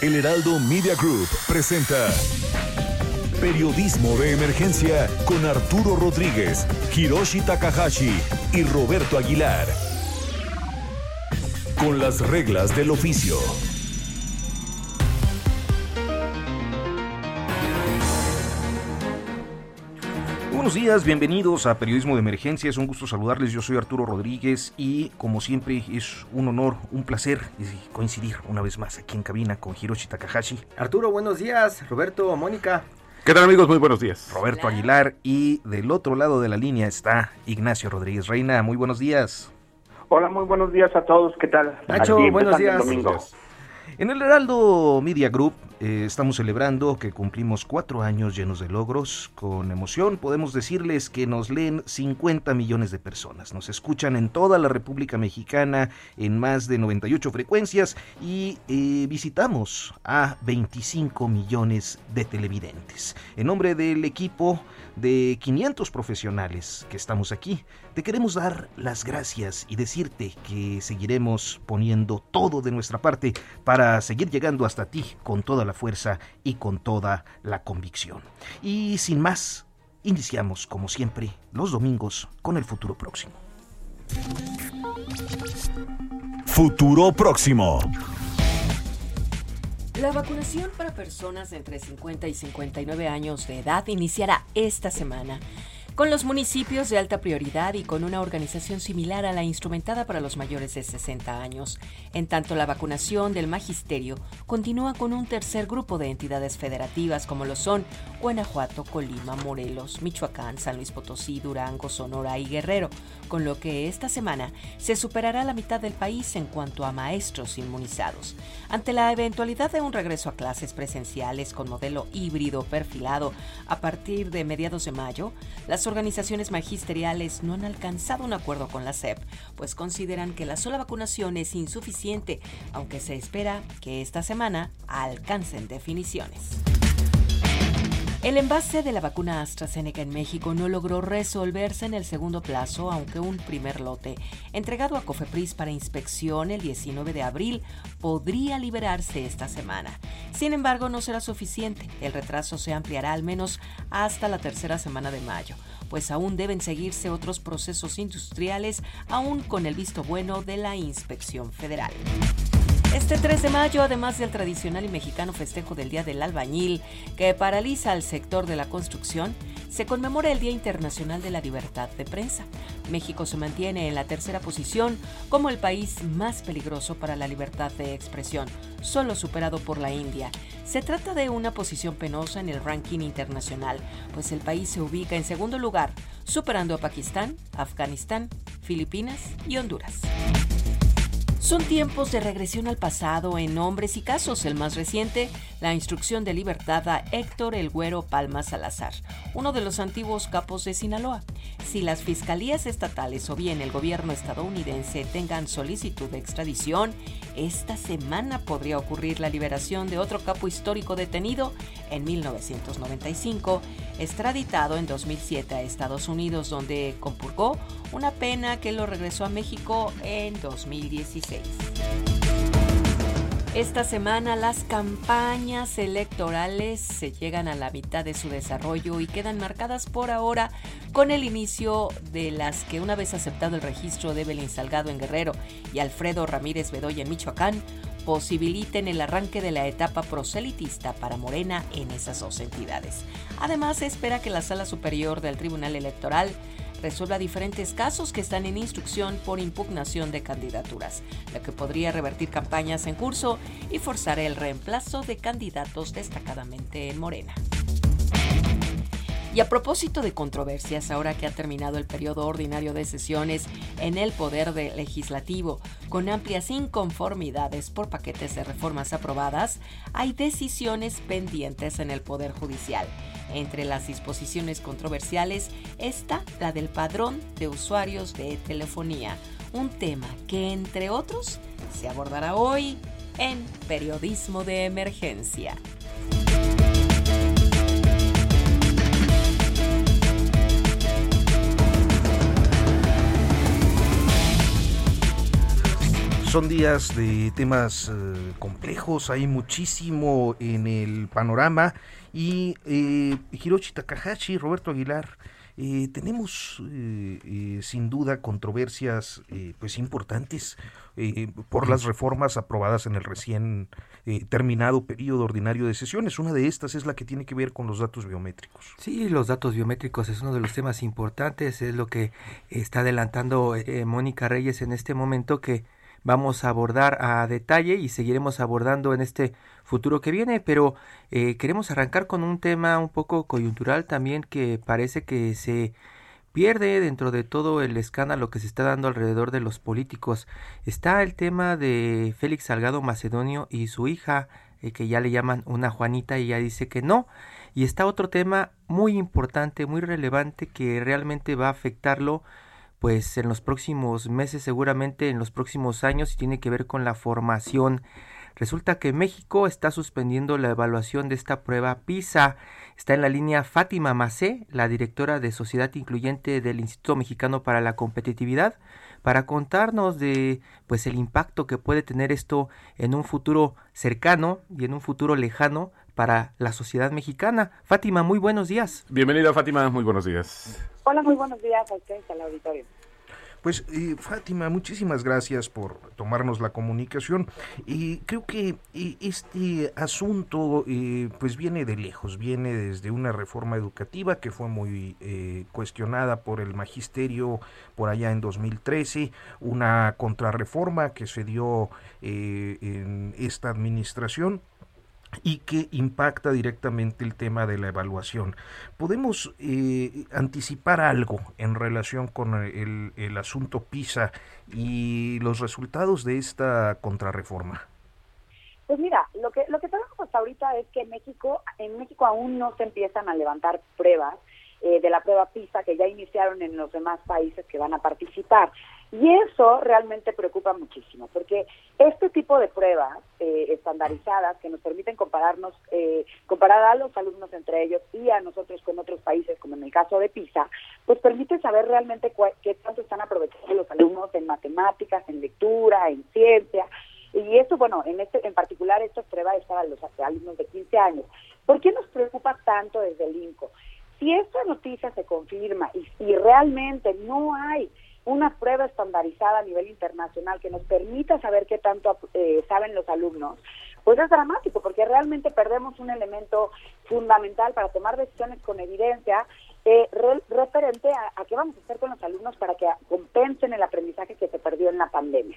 El Heraldo Media Group presenta Periodismo de Emergencia con Arturo Rodríguez, Hiroshi Takahashi y Roberto Aguilar. Con las reglas del oficio. Buenos días, bienvenidos a Periodismo de Emergencia. Es un gusto saludarles. Yo soy Arturo Rodríguez y, como siempre, es un honor, un placer coincidir una vez más aquí en cabina con Hiroshi Takahashi. Arturo, buenos días. Roberto, Mónica. ¿Qué tal amigos? Muy buenos días. Roberto Aguilar y del otro lado de la línea está Ignacio Rodríguez Reina. Muy buenos días. Hola, muy buenos días a todos. ¿Qué tal? Nacho, buenos días. En el Heraldo Media Group eh, estamos celebrando que cumplimos cuatro años llenos de logros. Con emoción podemos decirles que nos leen 50 millones de personas. Nos escuchan en toda la República Mexicana en más de 98 frecuencias y eh, visitamos a 25 millones de televidentes. En nombre del equipo de 500 profesionales que estamos aquí, te queremos dar las gracias y decirte que seguiremos poniendo todo de nuestra parte para seguir llegando hasta ti con toda la fuerza y con toda la convicción. Y sin más, iniciamos como siempre los domingos con el futuro próximo. Futuro próximo. La vacunación para personas de entre 50 y 59 años de edad iniciará esta semana con los municipios de alta prioridad y con una organización similar a la instrumentada para los mayores de 60 años. En tanto, la vacunación del magisterio continúa con un tercer grupo de entidades federativas como lo son Guanajuato, Colima, Morelos, Michoacán, San Luis Potosí, Durango, Sonora y Guerrero, con lo que esta semana se superará la mitad del país en cuanto a maestros inmunizados. Ante la eventualidad de un regreso a clases presenciales con modelo híbrido perfilado a partir de mediados de mayo, las organizaciones magisteriales no han alcanzado un acuerdo con la SEP, pues consideran que la sola vacunación es insuficiente, aunque se espera que esta semana alcancen definiciones. El envase de la vacuna AstraZeneca en México no logró resolverse en el segundo plazo, aunque un primer lote, entregado a Cofepris para inspección el 19 de abril, podría liberarse esta semana. Sin embargo, no será suficiente. El retraso se ampliará al menos hasta la tercera semana de mayo, pues aún deben seguirse otros procesos industriales, aún con el visto bueno de la inspección federal. Este 3 de mayo, además del tradicional y mexicano festejo del Día del Albañil, que paraliza al sector de la construcción, se conmemora el Día Internacional de la Libertad de Prensa. México se mantiene en la tercera posición como el país más peligroso para la libertad de expresión, solo superado por la India. Se trata de una posición penosa en el ranking internacional, pues el país se ubica en segundo lugar, superando a Pakistán, Afganistán, Filipinas y Honduras. Son tiempos de regresión al pasado en nombres y casos. El más reciente, la instrucción de libertad a Héctor El Güero Palma Salazar, uno de los antiguos capos de Sinaloa. Si las fiscalías estatales o bien el gobierno estadounidense tengan solicitud de extradición, esta semana podría ocurrir la liberación de otro capo histórico detenido en 1995, extraditado en 2007 a Estados Unidos, donde compurgó una pena que lo regresó a México en 2016. Esta semana las campañas electorales se llegan a la mitad de su desarrollo y quedan marcadas por ahora con el inicio de las que una vez aceptado el registro de Evelyn Salgado en Guerrero y Alfredo Ramírez Bedoya en Michoacán, posibiliten el arranque de la etapa proselitista para Morena en esas dos entidades. Además, se espera que la Sala Superior del Tribunal Electoral resuelva diferentes casos que están en instrucción por impugnación de candidaturas, lo que podría revertir campañas en curso y forzar el reemplazo de candidatos destacadamente en Morena. Y a propósito de controversias, ahora que ha terminado el periodo ordinario de sesiones en el Poder Legislativo, con amplias inconformidades por paquetes de reformas aprobadas, hay decisiones pendientes en el Poder Judicial. Entre las disposiciones controversiales está la del padrón de usuarios de telefonía, un tema que, entre otros, se abordará hoy en Periodismo de Emergencia. Son días de temas eh, complejos, hay muchísimo en el panorama y eh, Hiroshi Takahashi, Roberto Aguilar, eh, tenemos eh, sin duda controversias pues importantes por las reformas aprobadas en el recién terminado periodo ordinario de sesiones. Una de estas es la que tiene que ver con los datos biométricos. Sí, los datos biométricos es uno de los temas importantes, es lo que está adelantando Mónica Reyes en este momento que vamos a abordar a detalle y seguiremos abordando en este futuro que viene, pero eh, queremos arrancar con un tema un poco coyuntural también que parece que se pierde dentro de todo el escándalo que se está dando alrededor de los políticos. Está el tema de Félix Salgado Macedonio y su hija, eh, que ya le llaman una Juanita y ya dice que no. Y está otro tema muy importante, muy relevante que realmente va a afectarlo pues en los próximos meses, seguramente en los próximos años, y tiene que ver con la formación. Resulta que México está suspendiendo la evaluación de esta prueba PISA. Está en la línea Fátima Macé, la directora de Sociedad Incluyente del Instituto Mexicano para la Competitividad, para contarnos de pues el impacto que puede tener esto en un futuro cercano y en un futuro lejano para la sociedad mexicana. Fátima, muy buenos días. Bienvenida Fátima, muy buenos días. Hola, muy buenos días a ustedes, al auditorio. Pues eh, Fátima, muchísimas gracias por tomarnos la comunicación. Y creo que eh, este asunto eh, pues viene de lejos, viene desde una reforma educativa que fue muy cuestionada por el magisterio por allá en 2013, una contrarreforma que se dio en esta administración y que impacta directamente el tema de la evaluación. ¿Podemos eh, anticipar algo en relación con el, el, asunto PISA y los resultados de esta contrarreforma? Pues mira, lo que lo que tenemos hasta ahorita es que México en México aún no se empiezan a levantar pruebas eh, de la prueba PISA que ya iniciaron en los demás países que van a participar. Y eso realmente preocupa muchísimo, porque este tipo de pruebas eh, estandarizadas que nos permiten compararnos, eh, comparar a los alumnos entre ellos y a nosotros con otros países, como en el caso de PISA, pues permite saber realmente qué tanto están aprovechando los alumnos en matemáticas, en lectura, en ciencia. Y esto, bueno, en este en particular, estas pruebas es para los alumnos de 15 años. ¿Por qué nos preocupa tanto desde el INCO? Si esta noticia se confirma y si realmente no hay una prueba estandarizada a nivel internacional que nos permita saber qué tanto eh, saben los alumnos, pues es dramático porque realmente perdemos un elemento fundamental para tomar decisiones con evidencia eh, referente a, qué vamos a hacer con los alumnos para que compensen el aprendizaje que se perdió en la pandemia.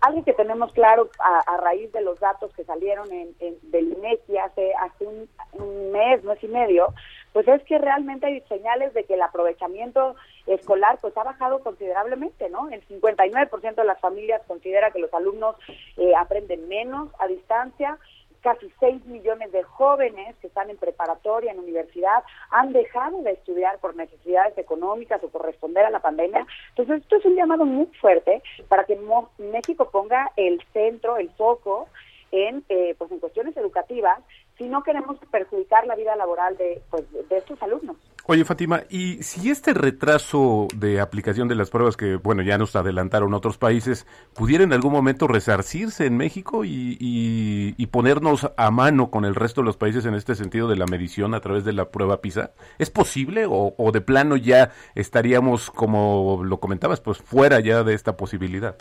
Algo que tenemos claro a, raíz de los datos que salieron en, del INEGI hace, hace un, un mes, mes y medio, pues es que realmente hay señales de que el aprovechamiento escolar pues ha bajado considerablemente, ¿no? El 59% de las familias considera que los alumnos eh, aprenden menos a distancia, casi 6 millones de jóvenes que están en preparatoria, en universidad, han dejado de estudiar por necesidades económicas o por responder a la pandemia. Entonces, esto es un llamado muy fuerte para que México ponga el centro, el foco en, eh, pues en cuestiones educativas si no queremos perjudicar la vida laboral de, pues, de estos alumnos. Oye, Fátima, y si este retraso de aplicación de las pruebas que, bueno, ya nos adelantaron otros países, pudiera en algún momento resarcirse en México y, y, ponernos a mano con el resto de los países en este sentido de la medición a través de la prueba PISA, ¿es posible o, o de plano ya estaríamos, como lo comentabas, pues fuera ya de esta posibilidad?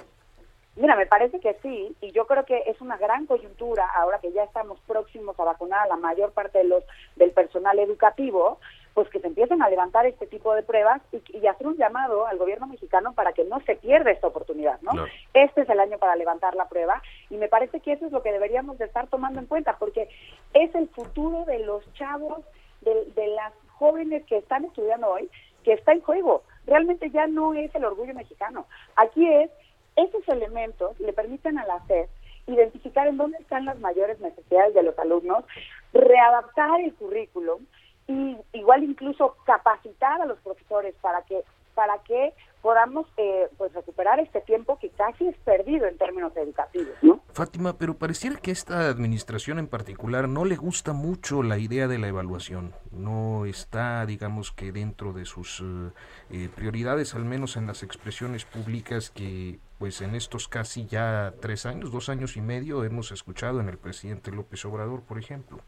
Mira, me parece que sí, y yo creo que es una gran coyuntura ahora que ya estamos próximos a vacunar a la mayor parte de los del personal educativo, pues que se empiecen a levantar este tipo de pruebas y, hacer un llamado al gobierno mexicano para que no se pierda esta oportunidad, ¿no? Este es el año para levantar la prueba y me parece que eso es lo que deberíamos de estar tomando en cuenta porque es el futuro de los chavos de, de las jóvenes que están estudiando hoy que está en juego. Realmente ya no es el orgullo mexicano. Aquí es, esos elementos le permiten a la SED identificar en dónde están las mayores necesidades de los alumnos, readaptar el currículum y igual incluso capacitar a los profesores para que para que podamos eh, pues recuperar este tiempo que casi es perdido en términos educativos, ¿no? Fátima, pero pareciera que esta administración en particular no le gusta mucho la idea de la evaluación. No está, digamos que dentro de sus eh, eh, prioridades, al menos en las expresiones públicas que pues en estos casi ya tres años, dos años y medio hemos escuchado en el presidente López Obrador, por ejemplo.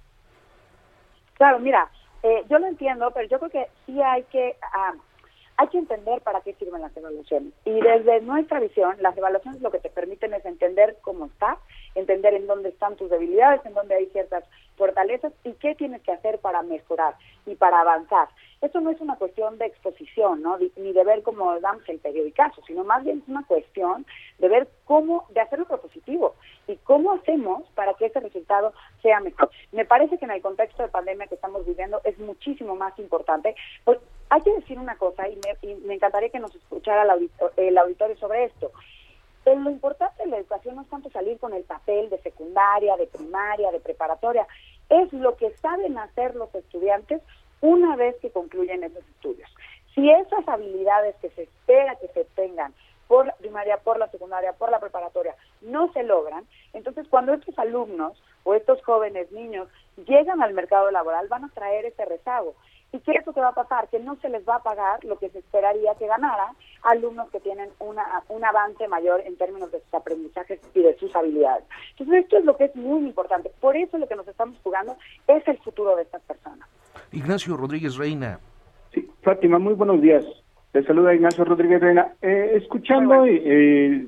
Claro, mira, yo lo entiendo, pero yo creo que sí hay que ah, hay que entender para qué sirven las evaluaciones. Y desde nuestra visión, las evaluaciones lo que te permiten es entender cómo estás, entender en dónde están tus debilidades, en dónde hay ciertas fortalezas y qué tienes que hacer para mejorar y para avanzar. Esto no es una cuestión de exposición, ¿no? ni de ver cómo damos el periodicazo, sino más bien es una cuestión de ver cómo, de hacerlo propositivo y cómo hacemos para que ese resultado sea mejor. Me parece que en el contexto de pandemia que estamos viviendo es muchísimo más importante. Pues, hay que decir una cosa y me, encantaría que nos escuchara el, el auditorio sobre esto. Pero lo importante de la educación no es tanto salir con el papel de secundaria, de primaria, de preparatoria, es lo que saben hacer los estudiantes una vez que concluyen esos estudios. Si esas habilidades que se espera que se tengan por la primaria, por la secundaria, por la preparatoria, no se logran, entonces cuando estos alumnos o estos jóvenes niños llegan al mercado laboral van a traer ese rezago. ¿Y qué es lo que va a pasar? Que no se les va a pagar lo que se esperaría que ganara alumnos que tienen una, un avance mayor en términos de sus aprendizajes y de sus habilidades. Entonces esto es lo que es muy importante. Por eso lo que nos estamos jugando es el futuro de estas personas. Ignacio Rodríguez Reina. Sí, Fátima, muy buenos días. Te saluda Ignacio Rodríguez Reina. Eh, escuchando, eh,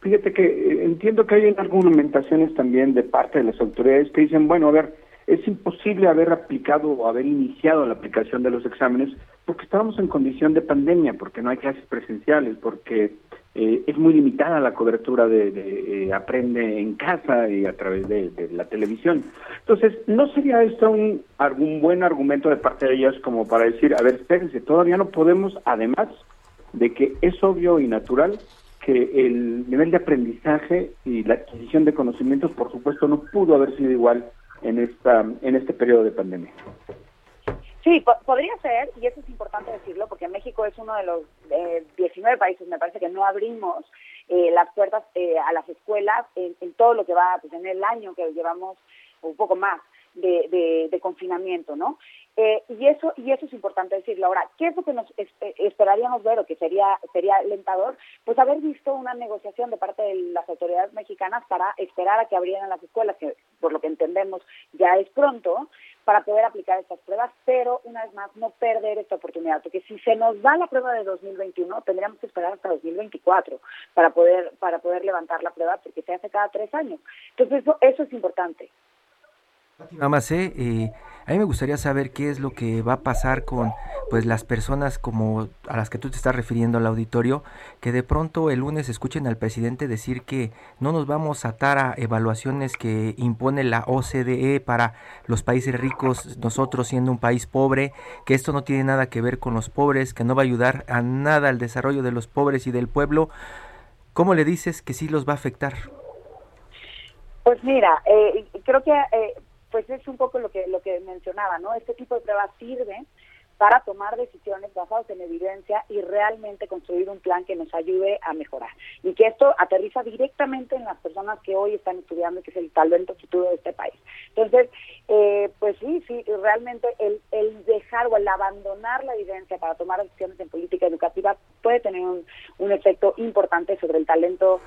fíjate que eh, entiendo que hay argumentaciones también de parte de las autoridades que dicen, bueno, a ver, es imposible haber aplicado o haber iniciado la aplicación de los exámenes porque estábamos en condición de pandemia, porque no hay clases presenciales, porque eh, es muy limitada la cobertura de, eh, aprende en casa y a través de, la televisión. Entonces, ¿no sería esto un, algún buen argumento de parte de ellas como para decir, a ver, espérense, todavía no podemos, además de que es obvio y natural que el nivel de aprendizaje y la adquisición de conocimientos, por supuesto, no pudo haber sido igual en, esta, en este periodo de pandemia. Sí, podría ser, y eso es importante decirlo, porque México es uno de los eh, 19 países, me parece que no abrimos eh, las puertas eh, a las escuelas en, todo lo que va pues, en el año que llevamos, un poco más de, de confinamiento, ¿no? Eh, y eso y eso es importante decirlo. Ahora, ¿qué es lo que nos eh, esperaríamos ver o que sería sería alentador? Pues haber visto una negociación de parte de las autoridades mexicanas para esperar a que abrieran las escuelas, que por lo que entendemos ya es pronto, para poder aplicar estas pruebas, pero una vez más no perder esta oportunidad, porque si se nos da la prueba de 2021, tendríamos que esperar hasta 2024 para poder para poder levantar la prueba, porque se hace cada tres años. Entonces eso, eso es importante. Nada más, ¿eh? eh a mí me gustaría saber qué es lo que va a pasar con pues las personas como a las que tú te estás refiriendo al auditorio, que de pronto el lunes escuchen al presidente decir que no nos vamos a atar a evaluaciones que impone la OCDE para los países ricos, nosotros siendo un país pobre, que esto no tiene nada que ver con los pobres, que no va a ayudar a nada al desarrollo de los pobres y del pueblo. ¿Cómo le dices que sí los va a afectar? Pues mira, eh, creo que eh, pues es un poco lo que lo que mencionaba, ¿no? Este tipo de pruebas sirve para tomar decisiones basadas en evidencia y realmente construir un plan que nos ayude a mejorar. Y que esto aterriza directamente en las personas que hoy están estudiando, que es el talento futuro de este país. Entonces, eh, pues sí, sí, realmente el, el dejar o el abandonar la evidencia para tomar decisiones en política educativa puede tener un, un efecto importante sobre el talento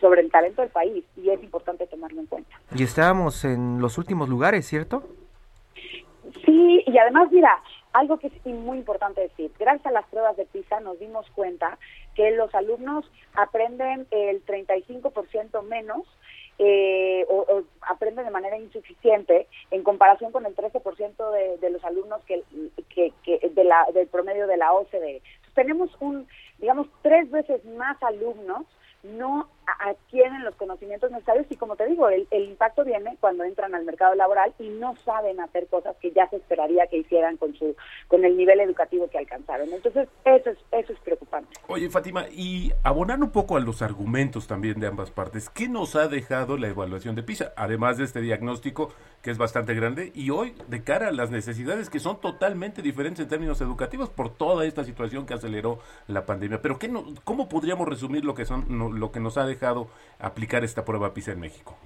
sobre el talento del país y es importante tomarlo en cuenta. Y estábamos en los últimos lugares, ¿cierto? Sí, y además, mira, algo que es muy importante decir, gracias a las pruebas de PISA nos dimos cuenta que los alumnos aprenden el 35% menos eh, o, aprenden de manera insuficiente en comparación con el 13% de, de los alumnos que, que, que de la, del promedio de la OCDE. tenemos un, digamos, tres veces más alumnos no adquieren los conocimientos necesarios y como te digo, el, impacto viene cuando entran al mercado laboral y no saben hacer cosas que ya se esperaría que hicieran con su con el nivel educativo que alcanzaron. Entonces, eso es eso es preocupante. Oye, Fátima, y abonar un poco a los argumentos también de ambas partes, ¿qué nos ha dejado la evaluación de PISA? Además de este diagnóstico que es bastante grande y hoy de cara a las necesidades que son totalmente diferentes en términos educativos por toda esta situación que aceleró la pandemia. Pero ¿qué no, ¿cómo podríamos resumir lo que son lo que nos ha dejado aplicar esta prueba PISA en México?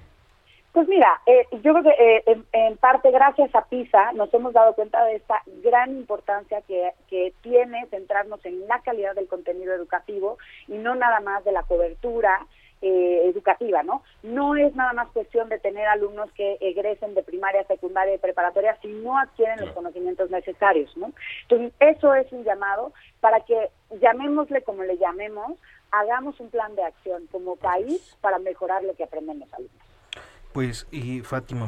Pues mira, eh, yo creo que eh, en, parte gracias a PISA nos hemos dado cuenta de esta gran importancia que, que tiene centrarnos en la calidad del contenido educativo y no nada más de la cobertura eh, educativa, ¿no? No es nada más cuestión de tener alumnos que egresen de primaria, secundaria y preparatoria si no adquieren los conocimientos necesarios, ¿no? Entonces, eso es un llamado para que llamémosle como le llamemos, hagamos un plan de acción como país para mejorar lo que aprenden los alumnos. Pues y Fátima,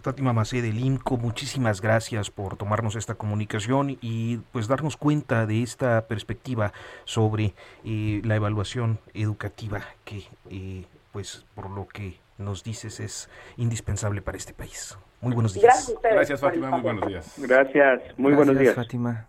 Fátima Macé del INCO, muchísimas gracias por tomarnos esta comunicación y pues darnos cuenta de esta perspectiva sobre eh, la evaluación educativa que eh, pues por lo que nos dices es indispensable para este país. Muy buenos días. Gracias, Fátima, muy buenos días. Gracias, muy buenos días. Fátima.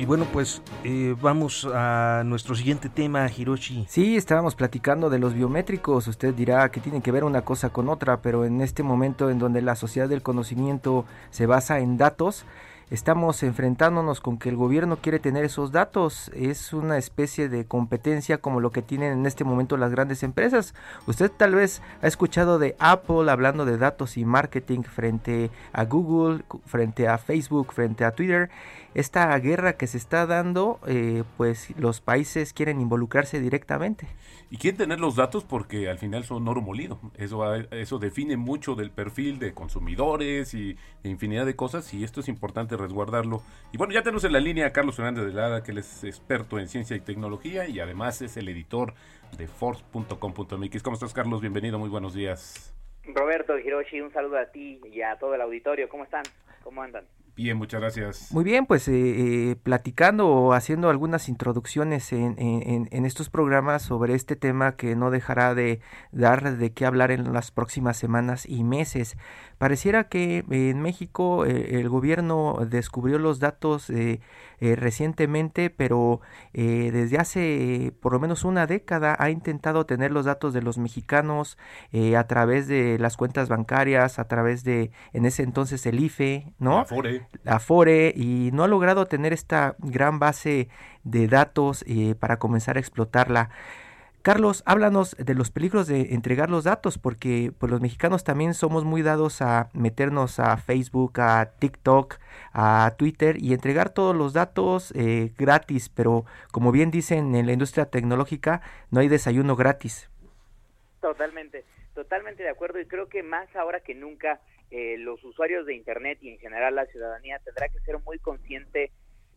Y bueno, pues eh, vamos a nuestro siguiente tema, Hiroshi. Sí, estábamos platicando de los biométricos. Usted dirá que tiene que ver una cosa con otra, pero en este momento en donde la sociedad del conocimiento se basa en datos, estamos enfrentándonos con que el gobierno quiere tener esos datos. Es una especie de competencia como lo que tienen en este momento las grandes empresas. Usted tal vez ha escuchado de Apple hablando de datos y marketing frente a Google, frente a Facebook, frente a Twitter. Esta guerra que se está dando, eh, pues los países quieren involucrarse directamente. Y quieren tener los datos porque al final son oro molido. Eso, eso define mucho del perfil de consumidores y infinidad de cosas y esto es importante resguardarlo. Y bueno, ya tenemos en la línea a Carlos Fernández de Lada, que él es experto en ciencia y tecnología y además es el editor de force.com.mx. ¿Cómo estás, Carlos? Bienvenido, muy buenos días. Roberto Hiroshi, un saludo a ti y a todo el auditorio. ¿Cómo están? ¿Cómo andan? Bien, muchas gracias. Muy bien, pues eh, eh, platicando o haciendo algunas introducciones en, en, estos programas sobre este tema que no dejará de dar de qué hablar en las próximas semanas y meses. Pareciera que en México eh, el gobierno descubrió los datos recientemente, pero desde hace por lo menos una década ha intentado tener los datos de los mexicanos a través de las cuentas bancarias, a través de, en ese entonces, el IFE, ¿no? Afore y no ha logrado tener esta gran base de datos eh, para comenzar a explotarla. Carlos, háblanos de los peligros de entregar los datos, porque pues, los mexicanos también somos muy dados a meternos a Facebook, a TikTok, a Twitter y entregar todos los datos eh, gratis, pero como bien dicen en la industria tecnológica, no hay desayuno gratis. Totalmente, totalmente de acuerdo y creo que más ahora que nunca eh, los usuarios de Internet y en general la ciudadanía tendrá que ser muy consciente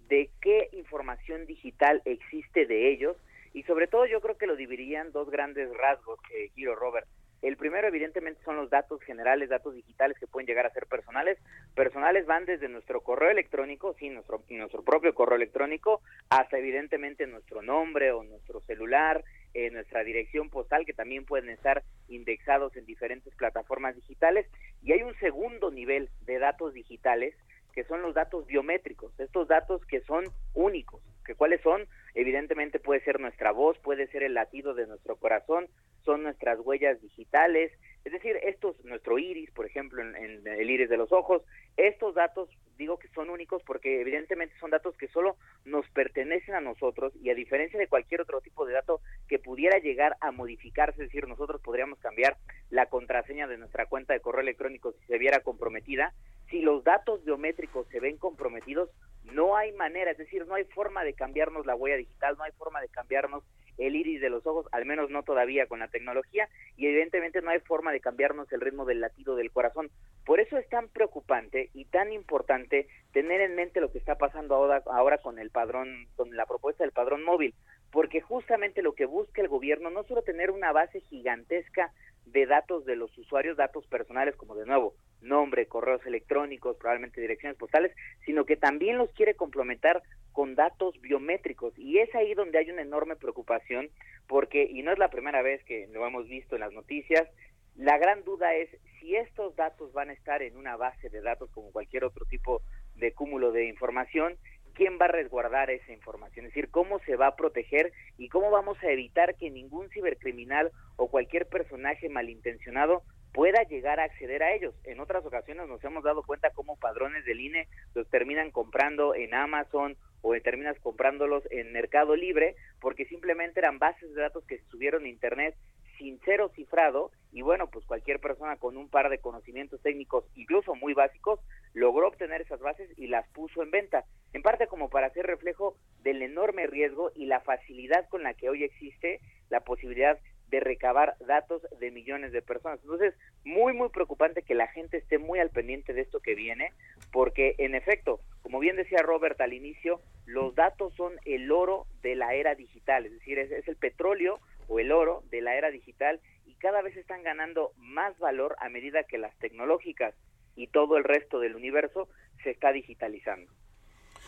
de qué información digital existe de ellos y sobre todo yo creo que lo dividirían dos grandes rasgos, que Giro Robert. El primero, evidentemente, son los datos generales, datos digitales que pueden llegar a ser personales. Personales van desde nuestro correo electrónico, sí, nuestro, nuestro propio correo electrónico, hasta evidentemente nuestro nombre o nuestro celular, eh, nuestra dirección postal, que también pueden estar indexados en diferentes plataformas digitales. Y hay un segundo nivel de datos digitales, que son los datos biométricos, estos datos que son únicos, que cuáles son, evidentemente puede ser nuestra voz, puede ser el latido de nuestro corazón, son nuestras huellas digitales, es decir, estos, nuestro iris, por ejemplo, en, el iris de los ojos, estos datos digo que son únicos porque evidentemente son datos que solo nos pertenecen a nosotros y a diferencia de cualquier otro tipo de dato que pudiera llegar a modificarse, es decir, nosotros podríamos cambiar la contraseña de nuestra cuenta de correo electrónico si se viera comprometida, si los datos biométricos se ven comprometidos, no hay manera, es decir, no hay forma de cambiarnos la huella digital, no hay forma de cambiarnos el iris de los ojos, al menos no todavía con la tecnología, y evidentemente no hay forma de cambiarnos el ritmo del latido del corazón. Por eso es tan preocupante y tan importante tener en mente lo que está pasando ahora, ahora con el padrón, con la propuesta del padrón móvil, porque justamente lo que busca el gobierno no solo tener una base gigantesca de datos de los usuarios, datos personales como de nuevo nombre, correos electrónicos, probablemente direcciones postales, sino que también los quiere complementar con datos biométricos. Y es ahí donde hay una enorme preocupación, porque, y no es la primera vez que lo hemos visto en las noticias, la gran duda es si estos datos van a estar en una base de datos como cualquier otro tipo de cúmulo de información, quién va a resguardar esa información, es decir, cómo se va a proteger y cómo vamos a evitar que ningún cibercriminal o cualquier personaje malintencionado pueda llegar a acceder a ellos. En otras ocasiones nos hemos dado cuenta cómo padrones del INE los terminan comprando en Amazon o terminas comprándolos en Mercado Libre porque simplemente eran bases de datos que subieron Internet sin cero cifrado y bueno, pues cualquier persona con un par de conocimientos técnicos, incluso muy básicos, logró obtener esas bases y las puso en venta, en parte como para hacer reflejo del enorme riesgo y la facilidad con la que hoy existe la posibilidad de recabar datos de millones de personas. Entonces, muy, muy preocupante que la gente esté muy al pendiente de esto que viene, porque en efecto, como bien decía Robert al inicio, los datos son el oro de la era digital, es decir, es, el petróleo o el oro de la era digital y cada vez están ganando más valor a medida que las tecnológicas y todo el resto del universo se está digitalizando.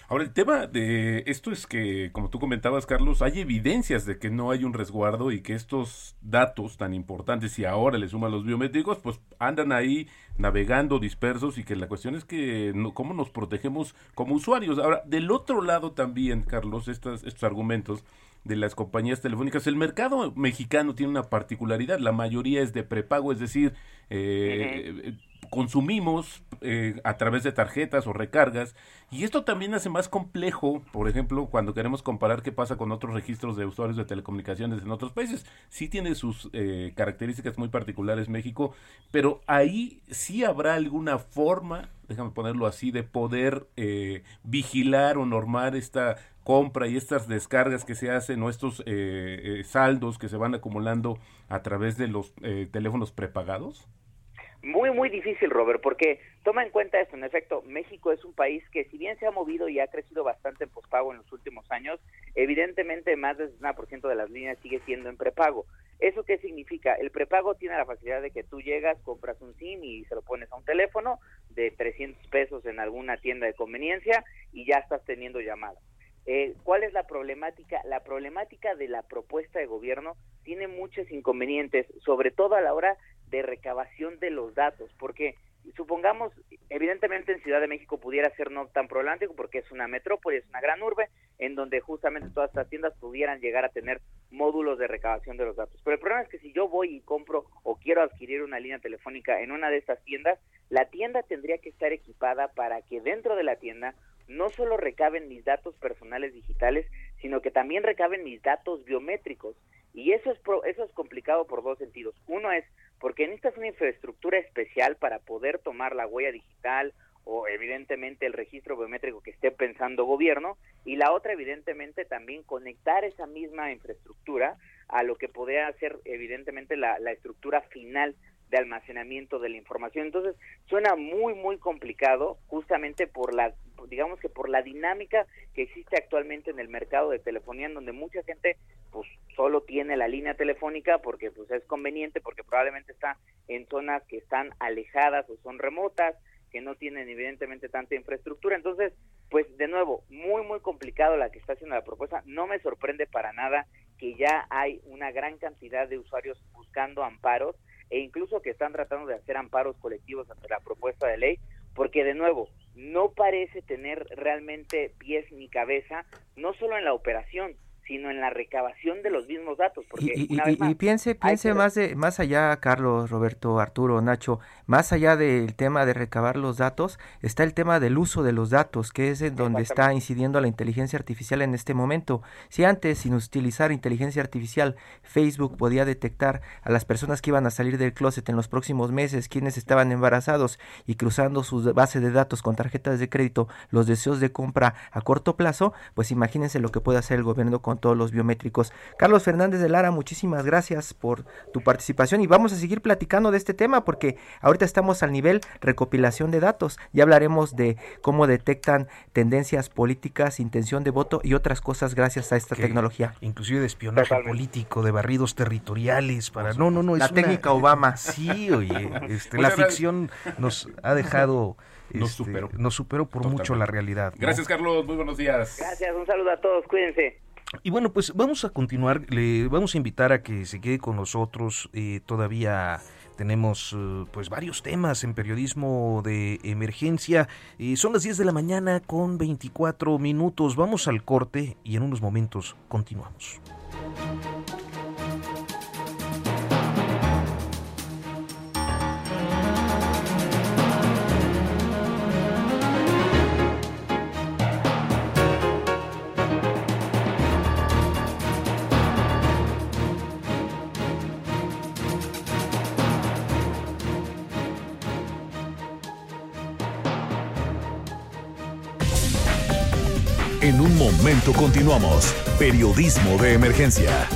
Ahora, el tema de esto es que, como tú comentabas, Carlos, hay evidencias de que no hay un resguardo y que estos datos tan importantes, y ahora le suman los biométricos, pues andan ahí navegando dispersos y que la cuestión es que no, cómo nos protegemos como usuarios. Ahora, del otro lado también, Carlos, estos, estos argumentos de las compañías telefónicas. El mercado mexicano tiene una particularidad, la mayoría es de prepago, es decir, eh, consumimos eh, a través de tarjetas o recargas y esto también hace más complejo, por ejemplo, cuando queremos comparar qué pasa con otros registros de usuarios de telecomunicaciones en otros países. Sí tiene sus eh, características muy particulares México, pero ahí sí habrá alguna forma, déjame ponerlo así, de poder eh, vigilar o normar esta compra y estas descargas que se hacen o estos saldos que se van acumulando a través de los teléfonos prepagados. Muy, muy difícil, Robert, porque toma en cuenta esto. En efecto, México es un país que, si bien se ha movido y ha crecido bastante en pospago en los últimos años, evidentemente más del 60% de las líneas sigue siendo en prepago. ¿Eso qué significa? El prepago tiene la facilidad de que tú llegas, compras un SIM y se lo pones a un teléfono de 300 pesos en alguna tienda de conveniencia y ya estás teniendo llamadas. Eh, ¿Cuál es la problemática? La problemática de la propuesta de gobierno tiene muchos inconvenientes, sobre todo a la hora de recabación de los datos, porque supongamos, evidentemente en Ciudad de México pudiera ser no tan problemático porque es una metrópoli, es una gran urbe, en donde justamente todas estas tiendas pudieran llegar a tener módulos de recabación de los datos. Pero el problema es que si yo voy y compro o quiero adquirir una línea telefónica en una de estas tiendas, la tienda tendría que estar equipada para que dentro de la tienda no solo recaben mis datos personales digitales, sino que también recaben mis datos biométricos. Y eso es, eso es complicado por dos sentidos. Uno es porque necesitas una infraestructura especial para poder tomar la huella digital o evidentemente el registro biométrico que esté pensando gobierno y la otra evidentemente también conectar esa misma infraestructura a lo que podría ser evidentemente la, la estructura final de almacenamiento de la información. Entonces, suena muy, muy complicado justamente por la, digamos que por la dinámica que existe actualmente en el mercado de telefonía, en donde mucha gente pues solo tiene la línea telefónica porque pues es conveniente, porque probablemente está en zonas que están alejadas o son remotas, que no tienen evidentemente tanta infraestructura. Entonces, pues de nuevo, muy, muy complicado la que está haciendo la propuesta. No me sorprende para nada que ya hay una gran cantidad de usuarios buscando amparos e incluso que están tratando de hacer amparos colectivos ante la propuesta de ley, porque de nuevo, no parece tener realmente pies ni cabeza, no solo en la operación, sino en la recabación de los mismos datos. Porque y, piense, piense más, de, más allá, Carlos, Roberto, Arturo, Nacho, más allá del tema de recabar los datos, está el tema del uso de los datos, que es en donde está incidiendo la inteligencia artificial en este momento. Si antes, sin utilizar inteligencia artificial, Facebook podía detectar a las personas que iban a salir del closet en los próximos meses, quienes estaban embarazados y cruzando sus bases de datos con tarjetas de crédito, los deseos de compra a corto plazo, pues imagínense lo que puede hacer el gobierno con todos los biométricos. Carlos Fernández de Lara, muchísimas gracias por tu participación y vamos a seguir platicando de este tema porque ahorita estamos al nivel recopilación de datos. Ya hablaremos de cómo detectan tendencias políticas, intención de voto y otras cosas gracias a esta tecnología. Inclusive de espionaje político, de barridos territoriales para no, no, no, la técnica Obama. Sí, oye, este, la ficción nos ha dejado Nos este, superó. Nos superó por mucho la realidad. ¿no? Gracias, Carlos. Muy buenos días. Gracias, un saludo a todos, cuídense. Y bueno, pues vamos a continuar. Le vamos a invitar a que se quede con nosotros. eh, todavía tenemos eh, pues varios temas en periodismo de emergencia. Eh, son las 10 de la mañana con 24 minutos. Vamos al corte y en unos momentos continuamos. En un momento continuamos. Periodismo de emergencia.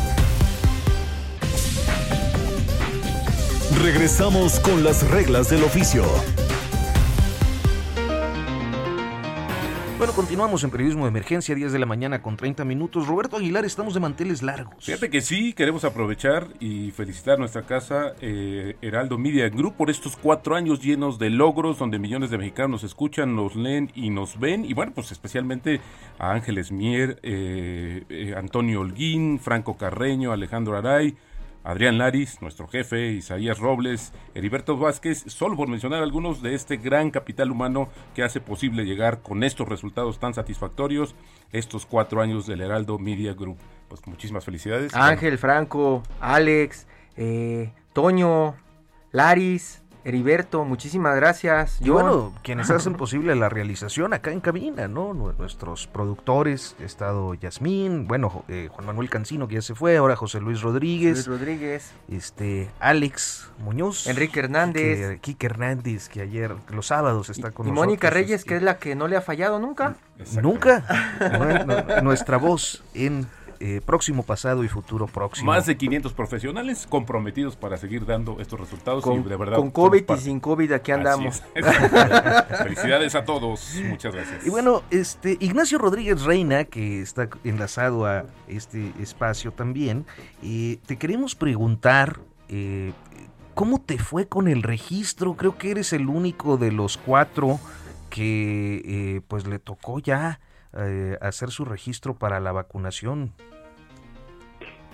Regresamos con las reglas del oficio. Bueno, continuamos en periodismo de emergencia, 10 de la mañana con 30 minutos. Roberto Aguilar, estamos de manteles largos. Fíjate que sí, queremos aprovechar y felicitar a nuestra casa eh, Heraldo Media Group por estos cuatro años llenos de logros, donde millones de mexicanos nos escuchan, nos leen y nos ven. Y bueno, pues especialmente a Ángeles Mier, eh, eh, Antonio Holguín, Franco Carreño, Alejandro Aray, Adrián Laris, nuestro jefe, Isaías Robles, Heriberto Vázquez, solo por mencionar algunos de este gran capital humano que hace posible llegar con estos resultados tan satisfactorios estos cuatro años del Heraldo Media Group. Pues muchísimas felicidades. Ángel, Franco, Alex, eh, Toño, Laris, Heriberto, muchísimas gracias. Y bueno, quienes hacen posible la realización acá en cabina, ¿no? Nu- Nuestros productores, estado Yasmín, bueno, eh, Juan Manuel Cancino que ya se fue, ahora José Luis Rodríguez, Luis Rodríguez, este Alex Muñoz, Enrique Hernández. que- Quique Hernández, que ayer, los sábados está con y nosotros. Mónica Reyes, este, que es la que no le ha fallado nunca. Nunca. Nu- nu- Nuestra voz en eh, próximo pasado y futuro próximo. Más de 500 profesionales comprometidos para seguir dando estos resultados Con, y de verdad con COVID y sin COVID aquí andamos. es. Felicidades a todos. Muchas gracias. Y bueno, este Ignacio Rodríguez Reina, que está enlazado a este espacio también, eh, te queremos preguntar eh, cómo te fue con el registro. Creo que eres el único de los cuatro que eh, pues le tocó ya eh, hacer su registro para la vacunación.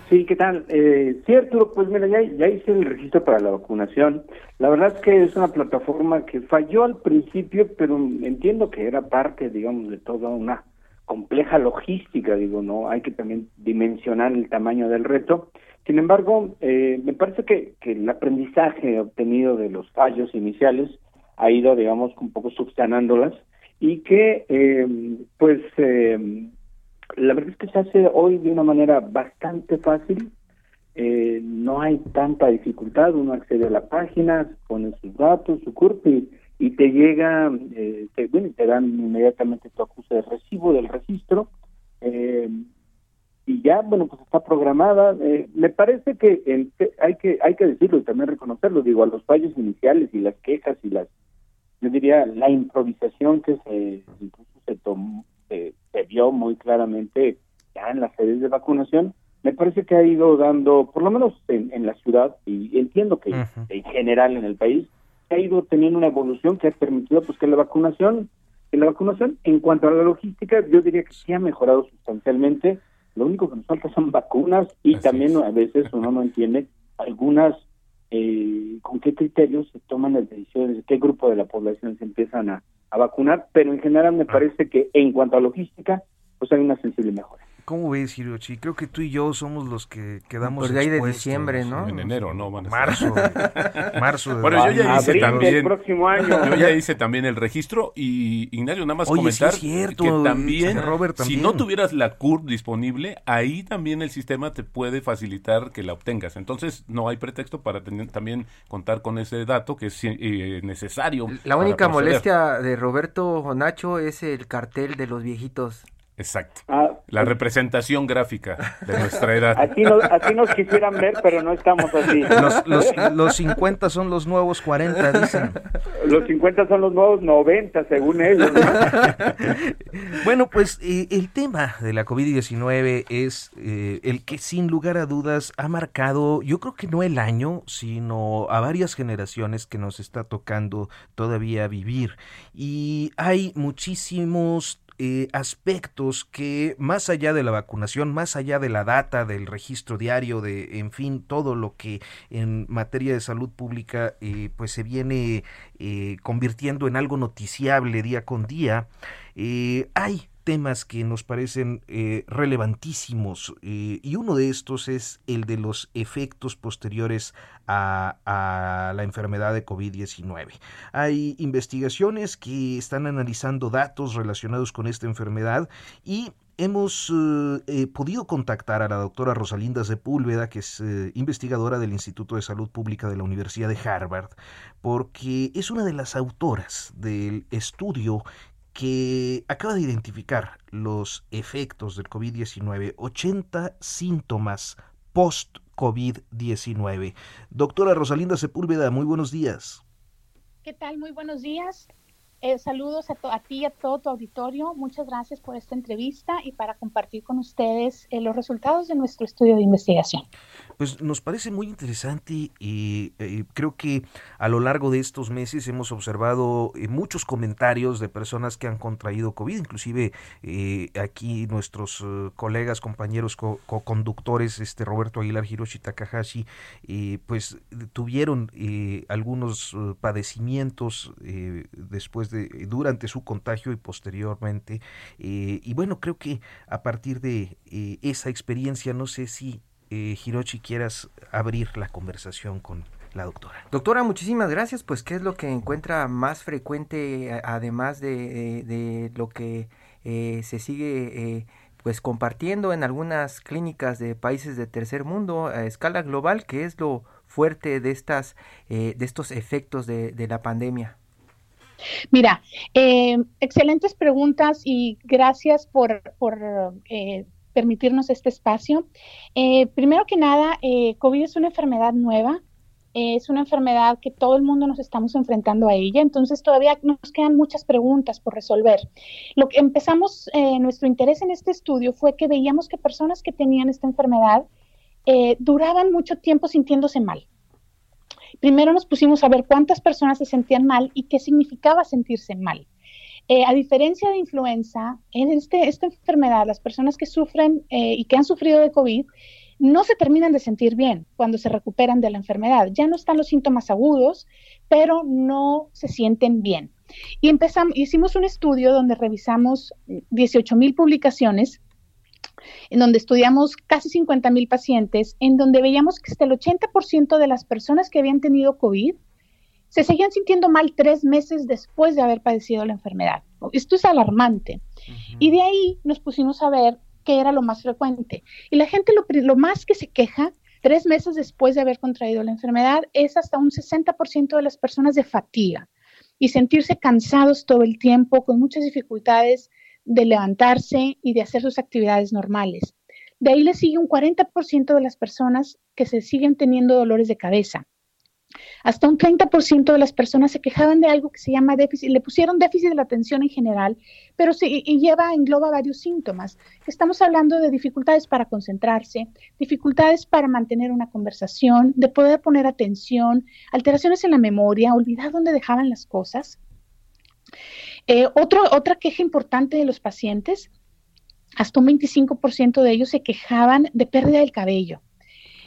Sí, ¿qué tal? Eh, cierto, pues mira, ya, ya hice el registro para la vacunación. La verdad es que es una plataforma que falló al principio, pero entiendo que era parte, digamos, de toda una compleja logística, digo, no hay que también dimensionar el tamaño del reto. Sin embargo, eh, me parece que, que el aprendizaje obtenido de los fallos iniciales ha ido, digamos, un poco subsanándolas y que, eh, pues, eh, la verdad es que se hace hoy de una manera bastante fácil. Eh, no hay tanta dificultad. Uno accede a la página, pone sus datos, su CURP y, y te llega, eh, te, bueno, te dan inmediatamente tu acuse de recibo del registro. Eh, y ya, bueno, pues está programada. Eh, me parece que hay que hay que decirlo y también reconocerlo. Digo, a los fallos iniciales y las quejas y las, yo diría, la improvisación que se incluso se tomó, se, se vio muy claramente ya en las sedes de vacunación, me parece que ha ido dando, por lo menos en, en la ciudad, y entiendo que en general en el país, ha ido teniendo una evolución que ha permitido pues que la vacunación, que la vacunación en cuanto a la logística, yo diría que sí ha mejorado sustancialmente. Lo único que nos falta son vacunas y Así también es. a veces uno no entiende algunas eh, con qué criterios se toman las decisiones, de qué grupo de la población se empiezan a, a vacunar, pero en general me parece que en cuanto a logística, pues hay una sensible mejora. ¿Cómo ves, Hirochi? Creo que tú y yo somos los que quedamos de ahí de diciembre, ¿no? En enero, ¿no? Van a estar. Marzo. de- marzo. de Bueno, yo ya hice Abril también- del próximo año. Yo ya hice también el registro y Ignacio, nada más Oye, sí comentar es cierto, que también, si no tuvieras la CURP disponible, ahí también el sistema te puede facilitar que la obtengas. Entonces, no hay pretexto para tener- también contar con ese dato que es eh, necesario. La única molestia de Roberto o Nacho es el cartel de los viejitos. Exacto. Ah, la pues representación gráfica de nuestra edad. Así nos, así nos quisieran ver, pero no estamos así. Los, los, 50 son los nuevos 40, dicen. Los 50 son los nuevos 90, según ellos. bueno, pues eh, el tema de la COVID-19 es eh, el que sin lugar a dudas ha marcado, yo creo que no el año, sino a varias generaciones que nos está tocando todavía vivir. Y hay muchísimos eh, aspectos que más allá de la vacunación, más allá de la data, del registro diario, de en fin, todo lo que en materia de salud pública eh, pues se viene eh, convirtiendo en algo noticiable día con día, hay temas que nos parecen eh, relevantísimos eh, y uno de estos es el de los efectos posteriores a, la enfermedad de COVID-19. Hay investigaciones que están analizando datos relacionados con esta enfermedad y hemos eh, podido contactar a la doctora Rosalinda Sepúlveda, que es investigadora del Instituto de Salud Pública de la Universidad de Harvard, porque es una de las autoras del estudio que acaba de identificar los efectos del COVID-19, 80 síntomas post-COVID-19. Doctora Rosalinda Sepúlveda, muy buenos días. ¿Qué tal? Muy buenos días. Eh, saludos a, ti y a todo tu auditorio. Muchas gracias por esta entrevista y para compartir con ustedes eh, los resultados de nuestro estudio de investigación. Pues nos parece muy interesante y eh, creo que a lo largo de estos meses hemos observado muchos comentarios de personas que han contraído COVID, inclusive aquí nuestros colegas, compañeros, co-conductores, este Roberto Aguilar, Hiroshi Takahashi, pues tuvieron algunos padecimientos después de, durante su contagio y posteriormente. Eh, y bueno, creo que a partir de eh, esa experiencia, no sé si eh, Hiroshi quieras abrir la conversación con la doctora. Doctora, muchísimas gracias. Pues, ¿qué es lo que encuentra más frecuente, además de, lo que se sigue pues compartiendo en algunas clínicas de países de tercer mundo a escala global, ¿qué es lo fuerte de estas de estos efectos de la pandemia? Mira, eh, excelentes preguntas y gracias por, eh, permitirnos este espacio. Eh, primero que nada, COVID es una enfermedad nueva, es una enfermedad que todo el mundo nos estamos enfrentando a ella, entonces todavía nos quedan muchas preguntas por resolver. Lo que empezamos, nuestro interés en este estudio fue que veíamos que personas que tenían esta enfermedad duraban mucho tiempo sintiéndose mal. Primero nos pusimos a ver cuántas personas se sentían mal y qué significaba sentirse mal. Eh, a diferencia de influenza, en este, esta enfermedad, las personas que sufren eh, y que han sufrido de COVID no se terminan de sentir bien cuando se recuperan de la enfermedad. Ya no están los síntomas agudos, pero no se sienten bien. Y empezamos, hicimos un estudio donde revisamos 18 mil publicaciones en donde estudiamos casi 50 mil pacientes, en donde veíamos que hasta el 80% de las personas que habían tenido COVID se seguían sintiendo mal tres meses después de haber padecido la enfermedad. Esto es alarmante. Y de ahí nos pusimos a ver qué era lo más frecuente. Y la gente lo, lo más que se queja tres meses después de haber contraído la enfermedad es hasta un 60% de las personas de fatiga y sentirse cansados todo el tiempo, con muchas dificultades de levantarse y de hacer sus actividades normales. De ahí le sigue un 40% de las personas que se siguen teniendo dolores de cabeza. Hasta un 30% de las personas se quejaban de algo que se llama déficit, le pusieron déficit de la atención en general, pero se, y lleva, engloba varios síntomas. Estamos hablando de dificultades para concentrarse, dificultades para mantener una conversación, de poder poner atención, alteraciones en la memoria, olvidar dónde dejaban las cosas. Eh, otra queja importante de los pacientes, hasta un 25% de ellos se quejaban de pérdida del cabello.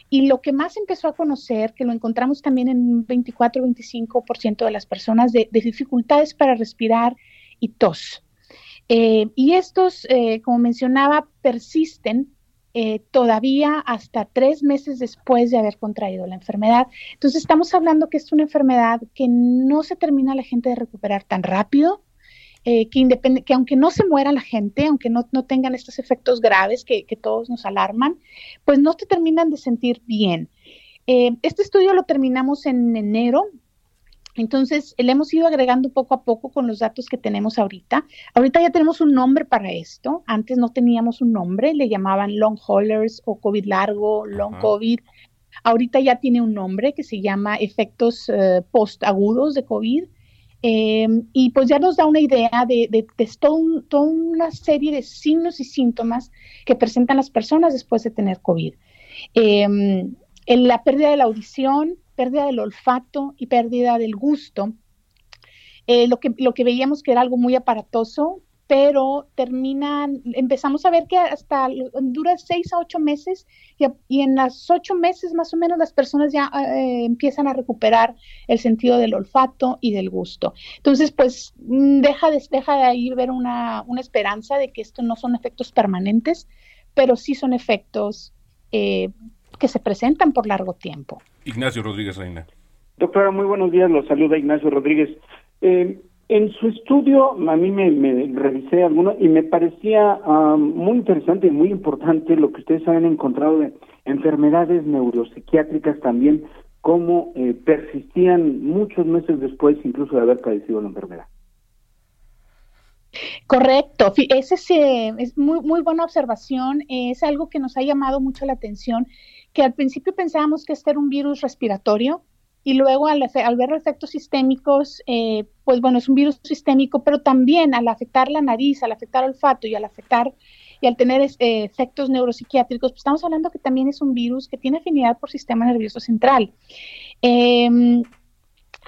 Y lo que más empezó a conocer, que lo encontramos también en un 24-25% de las personas, de, dificultades para respirar y tos. Eh, y estos, eh, como mencionaba, persisten todavía hasta tres meses después de haber contraído la enfermedad. Entonces estamos hablando que es una enfermedad que no se termina la gente de recuperar tan rápido, eh, que, que aunque no se muera la gente, aunque no, tengan estos efectos graves que, todos nos alarman, pues no te terminan de sentir bien. Eh, este estudio lo terminamos en enero Entonces, le hemos ido agregando poco a poco con los datos que tenemos ahorita. Ahorita ya tenemos un nombre para esto. Antes no teníamos un nombre, le llamaban long haulers o COVID largo, long COVID. Ahorita ya tiene un nombre que se llama efectos uh, post-agudos de COVID. Eh, y pues ya nos da una idea de, de, de toda una serie de signos y síntomas que presentan las personas después de tener COVID. Eh, en la pérdida de la audición, pérdida del olfato y pérdida del gusto. Eh, lo, que, lo que veíamos que era algo muy aparatoso, pero terminan, empezamos a ver que hasta dura seis a ocho meses y, y en las ocho meses más o menos las personas ya eh, empiezan a recuperar el sentido del olfato y del gusto. Entonces, pues mm, deja de, deja de ahí ver una, una esperanza de que esto no son efectos permanentes, pero sí son efectos eh, que se presentan por largo tiempo. Ignacio Rodríguez Reina. Doctora, muy buenos días, los saluda Ignacio Rodríguez. Eh, en su estudio, a mí me, me revisé alguno y me parecía um, muy interesante y muy importante lo que ustedes habían encontrado de enfermedades neuropsiquiátricas también, cómo eh, persistían muchos meses después incluso de haber padecido la enfermedad. Correcto, ese es, eh, es muy, muy buena observación, es algo que nos ha llamado mucho la atención que al principio pensábamos que este era un virus respiratorio y luego al, al ver efectos sistémicos, eh, pues bueno, es un virus sistémico, pero también al afectar la nariz, al afectar el olfato y al afectar y al tener eh, efectos neuropsiquiátricos, pues estamos hablando que también es un virus que tiene afinidad por sistema nervioso central. Eh,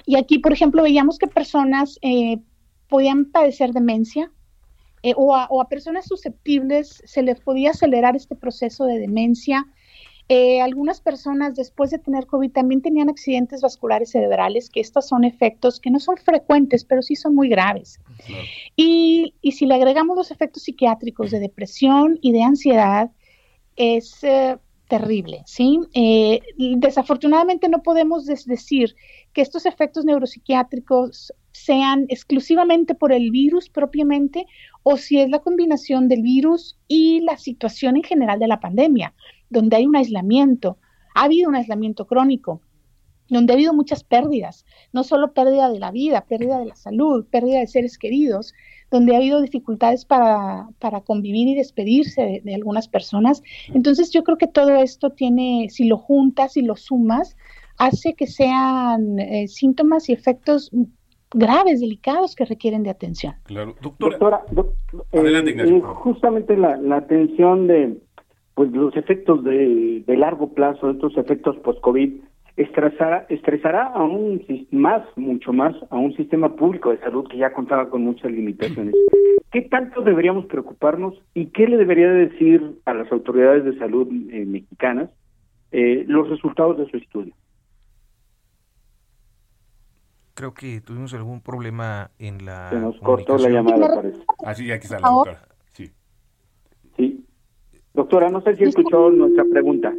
y aquí, por ejemplo, veíamos que personas eh, podían padecer demencia, eh, o, a, personas susceptibles se les podía acelerar este proceso de demencia, eh, algunas personas después de tener COVID también tenían accidentes vasculares cerebrales, que estos son efectos que no son frecuentes, pero sí son muy graves. Claro. Y, y, si le agregamos los efectos psiquiátricos de depresión y de ansiedad, es eh, terrible, ¿sí? Eh, desafortunadamente no podemos decir que estos efectos neuropsiquiátricos sean exclusivamente por el virus propiamente o si es la combinación del virus y la situación en general de la pandemia donde hay un aislamiento, ha habido un aislamiento crónico, donde ha habido muchas pérdidas, no solo pérdida de la vida, pérdida de la salud, pérdida de seres queridos, donde ha habido dificultades para, para convivir y despedirse de, de, algunas personas. Entonces yo creo que todo esto tiene, si lo juntas y lo sumas, hace que sean eh, síntomas y efectos graves, delicados que requieren de atención. Claro, doctora. doctora doc, Adelante, eh, eh, justamente la, la atención de pues los efectos de, de largo plazo, estos efectos post-COVID, estresará, estresará aún más, mucho más, a un sistema público de salud que ya contaba con muchas limitaciones. ¿Qué tanto deberíamos preocuparnos y qué le debería decir a las autoridades de salud eh, mexicanas eh, los resultados de su estudio? Creo que tuvimos algún problema en la. Se nos cortó la llamada, parece. Ah, sí, aquí está la doctora. Doctora, no sé si escuchó nuestra pregunta.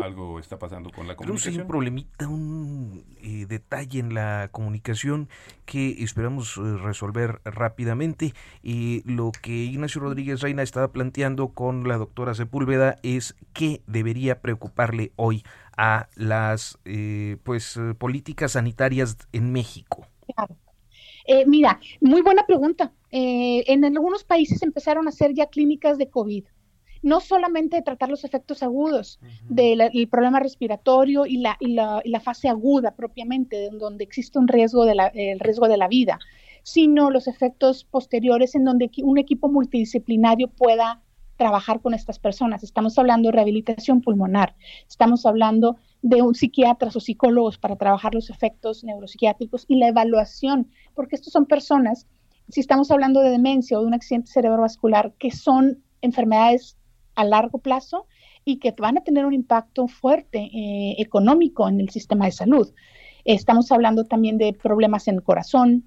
Algo está pasando con la comunicación. Creo que hay un problemita, un eh, detalle en la comunicación que esperamos eh, resolver rápidamente. Y lo que Ignacio Rodríguez Reina estaba planteando con la doctora Sepúlveda es qué debería preocuparle hoy a las eh, pues políticas sanitarias en México. Claro. Eh, mira, muy buena pregunta. Eh, en algunos países empezaron a hacer ya clínicas de COVID, no solamente de tratar los efectos agudos uh -huh. del problema respiratorio y la, y, la, y la, fase aguda propiamente, en donde existe un riesgo de la, el riesgo de la vida, sino los efectos posteriores en donde un equipo multidisciplinario pueda trabajar con estas personas. Estamos hablando de rehabilitación pulmonar, estamos hablando de un psiquiatra o psicólogos para trabajar los efectos neuropsiquiátricos y la evaluación, porque estos son personas, si estamos hablando de demencia o de un accidente cerebrovascular, que son enfermedades a largo plazo y que van a tener un impacto fuerte eh, económico en el sistema de salud. Estamos hablando también de problemas en el corazón,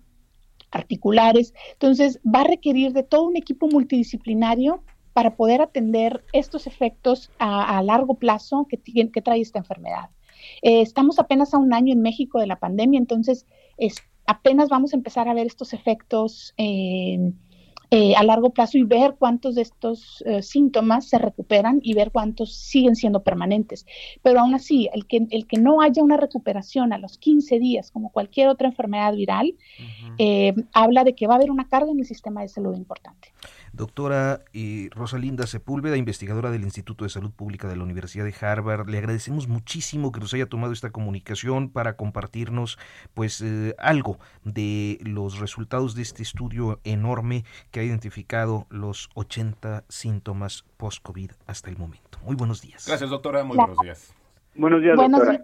articulares. Entonces, va a requerir de todo un equipo multidisciplinario para poder atender estos efectos a, a largo plazo que, que, trae esta enfermedad. Eh, estamos apenas a un año en México de la pandemia, entonces es, apenas vamos a empezar a ver estos efectos eh, eh, a largo plazo y ver cuántos de estos síntomas se recuperan y ver cuántos siguen siendo permanentes. Pero aún así, el que, el que no haya una recuperación a los 15 días, como cualquier otra enfermedad viral, habla de que va a haber una carga en el sistema de salud importante. Doctora eh, Rosalinda Sepúlveda, investigadora del Instituto de Salud Pública de la Universidad de Harvard, le agradecemos muchísimo que nos haya tomado esta comunicación para compartirnos pues eh, algo de los resultados de este estudio enorme que ha identificado los 80 síntomas post-COVID hasta el momento. Muy buenos días. Gracias, doctora. Muy buenos días. Buenos días, doctora.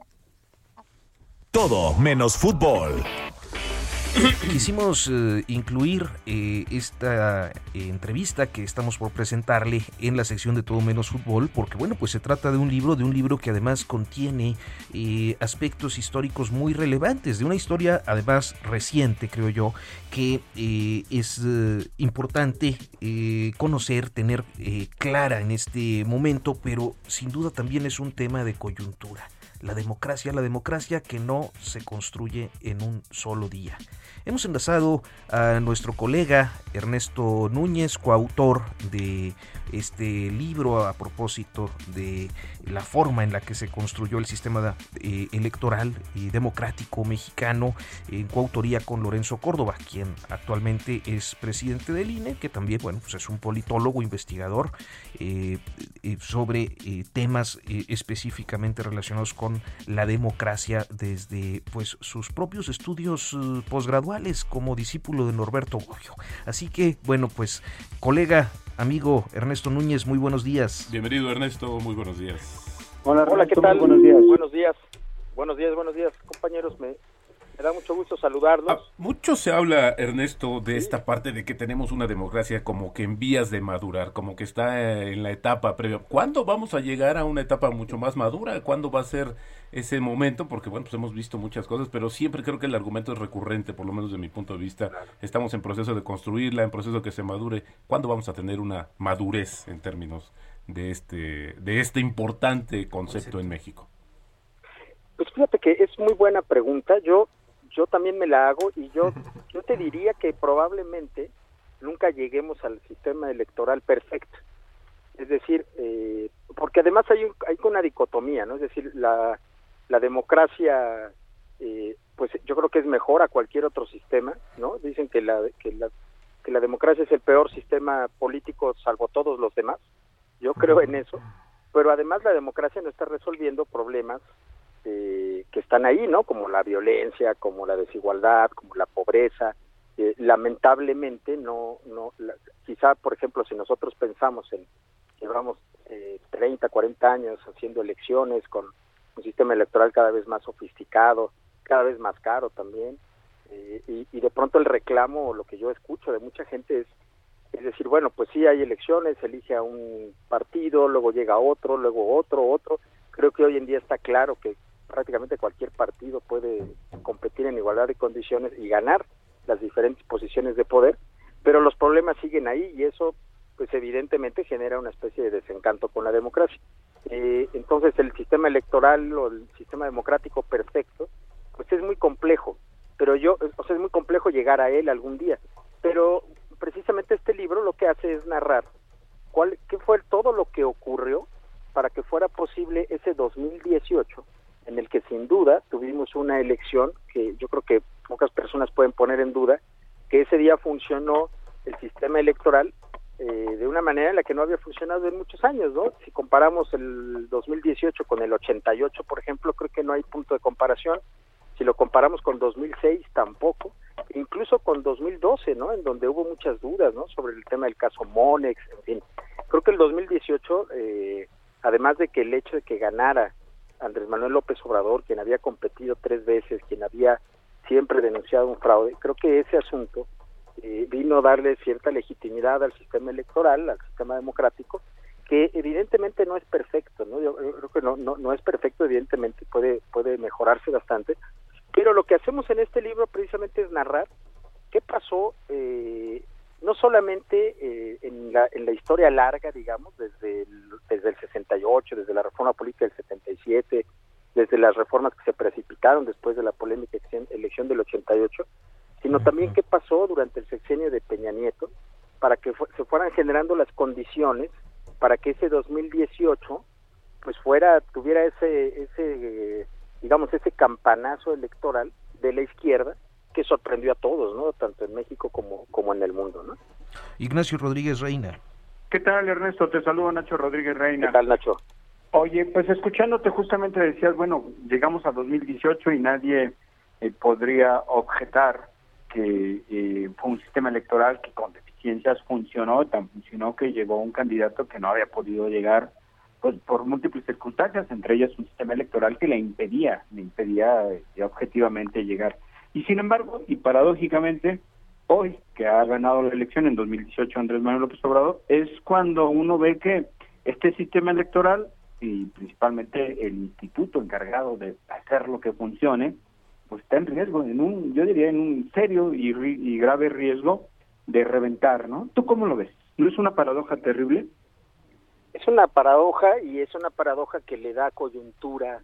Todo menos fútbol. Quisimos eh, incluir eh, esta eh, entrevista que estamos por presentarle en la sección de Todo Menos Fútbol, porque bueno, pues se trata de un libro, de un libro que además contiene aspectos históricos muy relevantes, de una historia además reciente, creo yo, que es importante conocer, tener clara en este momento, pero sin duda también es un tema de coyuntura la democracia, la democracia que no se construye en un solo día. Hemos enlazado a nuestro colega Ernesto Núñez, coautor de este libro a propósito de la forma en la que se construyó el sistema eh, electoral y democrático mexicano en coautoría con Lorenzo Córdoba, quien actualmente es presidente del INE, que también bueno, pues es un politólogo, investigador eh, eh, sobre temas específicamente relacionados con la democracia desde pues sus propios estudios posgraduales como discípulo de Norberto Bobbio. Así que bueno, pues colega amigo Ernesto Núñez, muy buenos días. Bienvenido Ernesto, muy buenos días. Hola, Hola ¿qué tal? Buenos días. Buenos días. Buenos días, buenos días, compañeros. Me, me da mucho gusto saludarlos. Ah, mucho se habla, Ernesto, de esta parte de que tenemos una democracia como que en vías de madurar, como que está en la etapa previa. ¿Cuándo vamos a llegar a una etapa mucho más madura? ¿Cuándo va a ser ese momento? Porque, bueno, pues hemos visto muchas cosas, pero siempre creo que el argumento es recurrente, por lo menos de mi punto de vista. Estamos en proceso de construirla, en proceso de que se madure. ¿Cuándo vamos a tener una madurez en términos de este, de este importante concepto en México? Pues fíjate que es muy buena pregunta. Yo yo también me la hago y yo, yo te diría que probablemente nunca lleguemos al sistema electoral perfecto. Es decir, eh, porque además hay, hay una dicotomía, ¿no? Es decir, la, la democracia, eh, pues yo creo que es mejor a cualquier otro sistema, ¿no? Dicen que la, que la, que la democracia es el peor sistema político salvo todos los demás. Yo creo en eso. Pero además la democracia no está resolviendo problemas eh, que están ahí, ¿no? Como la violencia, como la desigualdad, como la pobreza. Eh, lamentablemente, no, no, quizá, por ejemplo, si nosotros pensamos en, llevamos eh, 30, 40 años haciendo elecciones con un sistema electoral cada vez más sofisticado, cada vez más caro también, eh, y, y de pronto el reclamo, lo que yo escucho de mucha gente es, es decir, bueno, pues sí hay elecciones, elige a un partido, luego llega otro, luego otro, otro. Creo que hoy en día está claro que prácticamente cualquier partido puede competir en igualdad de condiciones y ganar las diferentes posiciones de poder, pero los problemas siguen ahí y eso pues evidentemente genera una especie de desencanto con la democracia. Eh, entonces el sistema electoral o el sistema democrático perfecto pues es muy complejo, pero yo, o sea, es muy complejo llegar a él algún día, pero precisamente este libro lo que hace es narrar cuál, qué fue todo lo que ocurrió para que fuera posible ese 2018 en el que sin duda tuvimos una elección que yo creo que pocas personas pueden poner en duda, que ese día funcionó el sistema electoral eh, de una manera en la que no había funcionado en muchos años, ¿no? Si comparamos el 2018 con el 88, por ejemplo, creo que no hay punto de comparación. Si lo comparamos con 2006, tampoco. Incluso con 2012, ¿no? En donde hubo muchas dudas, ¿no? Sobre el tema del caso Monex, en fin. Creo que el 2018, eh, además de que el hecho de que ganara Andrés Manuel López Obrador, quien había competido tres veces, quien había siempre denunciado un fraude, creo que ese asunto eh, vino a darle cierta legitimidad al sistema electoral, al sistema democrático, que evidentemente no es perfecto, ¿no? Yo, creo que no, no, no es perfecto, evidentemente puede, puede mejorarse bastante, pero lo que hacemos en este libro precisamente es narrar qué pasó eh, no solamente eh, en, la, en la historia larga, digamos, desde el, desde el 68, desde la reforma política del 77, desde las reformas que se precipitaron después de la polémica elección del 88, sino también qué pasó durante el sexenio de Peña Nieto para que se fueran generando las condiciones para que ese 2018 pues fuera tuviera ese ese digamos ese campanazo electoral de la izquierda que sorprendió a todos, ¿no? Tanto en México como como en el mundo, ¿no? Ignacio Rodríguez Reina. ¿Qué tal, Ernesto? Te saludo Nacho Rodríguez Reina. ¿Qué tal, Nacho? Oye, pues escuchándote justamente decías, bueno, llegamos a 2018 y nadie eh, podría objetar que eh, fue un sistema electoral que con deficiencias funcionó, tan funcionó que llegó un candidato que no había podido llegar pues por múltiples circunstancias, entre ellas un sistema electoral que le impedía, le impedía eh, objetivamente llegar. Y sin embargo, y paradójicamente, hoy que ha ganado la elección en 2018 Andrés Manuel López Obrador, es cuando uno ve que este sistema electoral y principalmente el instituto encargado de hacer lo que funcione, pues está en riesgo, en un, yo diría en un serio y, y grave riesgo de reventar, ¿no? ¿Tú cómo lo ves? ¿No es una paradoja terrible? Es una paradoja y es una paradoja que le da coyuntura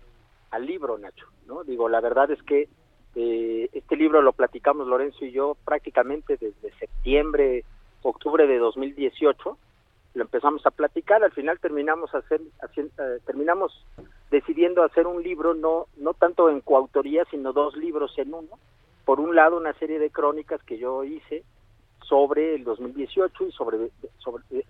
al libro, Nacho, ¿no? Digo, la verdad es que eh, este libro lo platicamos Lorenzo y yo prácticamente desde septiembre, octubre de 2018 lo empezamos a platicar, al final terminamos hacer, eh, terminamos decidiendo hacer un libro no no tanto en coautoría, sino dos libros en uno. Por un lado una serie de crónicas que yo hice sobre el 2018 y sobre sobre eh,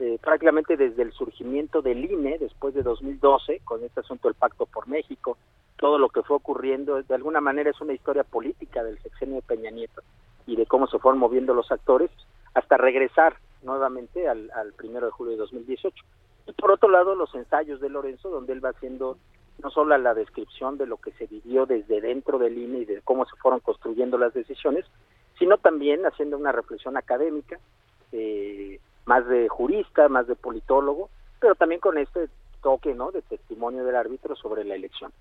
eh, prácticamente desde el surgimiento del INE después de 2012 con este asunto del Pacto por México, todo lo que fue ocurriendo de alguna manera es una historia política del sexenio de Peña Nieto y de cómo se fueron moviendo los actores hasta regresar nuevamente al, al primero de julio de 2018. Y por otro lado, los ensayos de Lorenzo, donde él va haciendo no solo la descripción de lo que se vivió desde dentro del INE y de cómo se fueron construyendo las decisiones, sino también haciendo una reflexión académica, eh, más de jurista, más de politólogo, pero también con este toque ¿no? de testimonio del árbitro sobre la elección.